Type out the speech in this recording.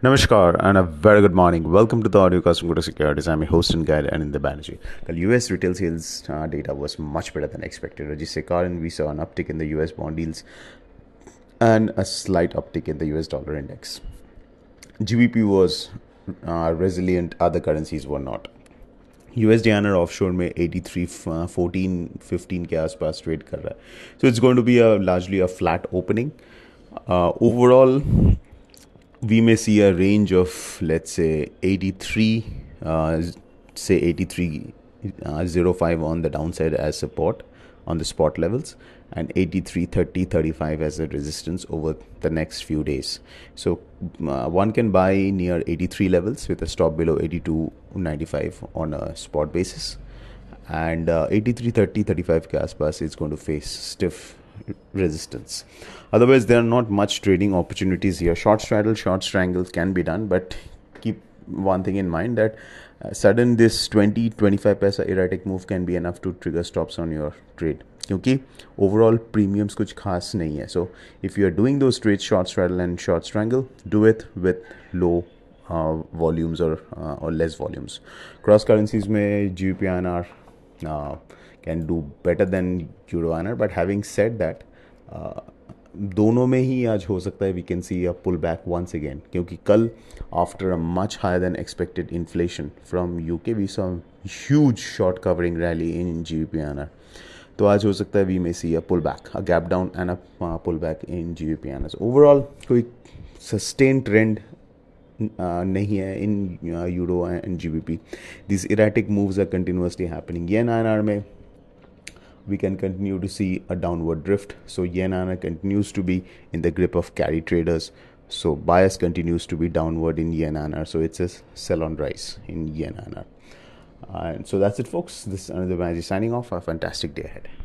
Namaskar and a very good morning. Welcome to the audiocast from Kotak Securities. I'm your host and guide Anindya Banerjee. The US retail sales uh, data was much better than expected. And we saw an uptick in the US bond yields and a slight uptick in the US dollar index. GBP was uh, resilient, other currencies were not. USD and offshore may 83 uh, 14 15 fourteen fifteen trade. आसपास So it's going to be a largely a flat opening uh, largely we may see a range of let's say 83 uh, say 83 uh, 05 on the downside as support on the spot levels and 83 30 35 as a resistance over the next few days. So uh, one can buy near 83 levels with a stop below 82 95 on a spot basis. And uh, 83 30 35 ke aaspas is going to face stiff resistance. Otherwise, there are not much trading opportunities here. Short straddle, short strangles can be done, but keep one thing in mind that uh, sudden this 20 25 paisa erratic move can be enough to trigger stops on your trade क्योंकि overall premiums कुछ खास नहीं है so if you are doing दो straight short straddle and short strangle do it with low volumes और और less volumes cross currencies में G P N R can do better INR. But having said that, uh, दोनों में ही आज हो सकता है we can see a pull back once again क्योंकि कल after a much higher than expected inflation from U K we saw huge short covering rally in G P INR तो आज हो सकता है we may see a pull back a gap down and a pull back in G P INR overall कोई sustain trend नहीं है in euro and G B P this erratic moves are continuously happening ये N R में we can continue to see a downward drift. So yen INR continues to be in the grip of carry traders. So bias continues to be downward in yen INR. So it's a sell on rise in yen. Uh, and so that's it, folks. This is Anindya Banerjee signing off. A fantastic day ahead.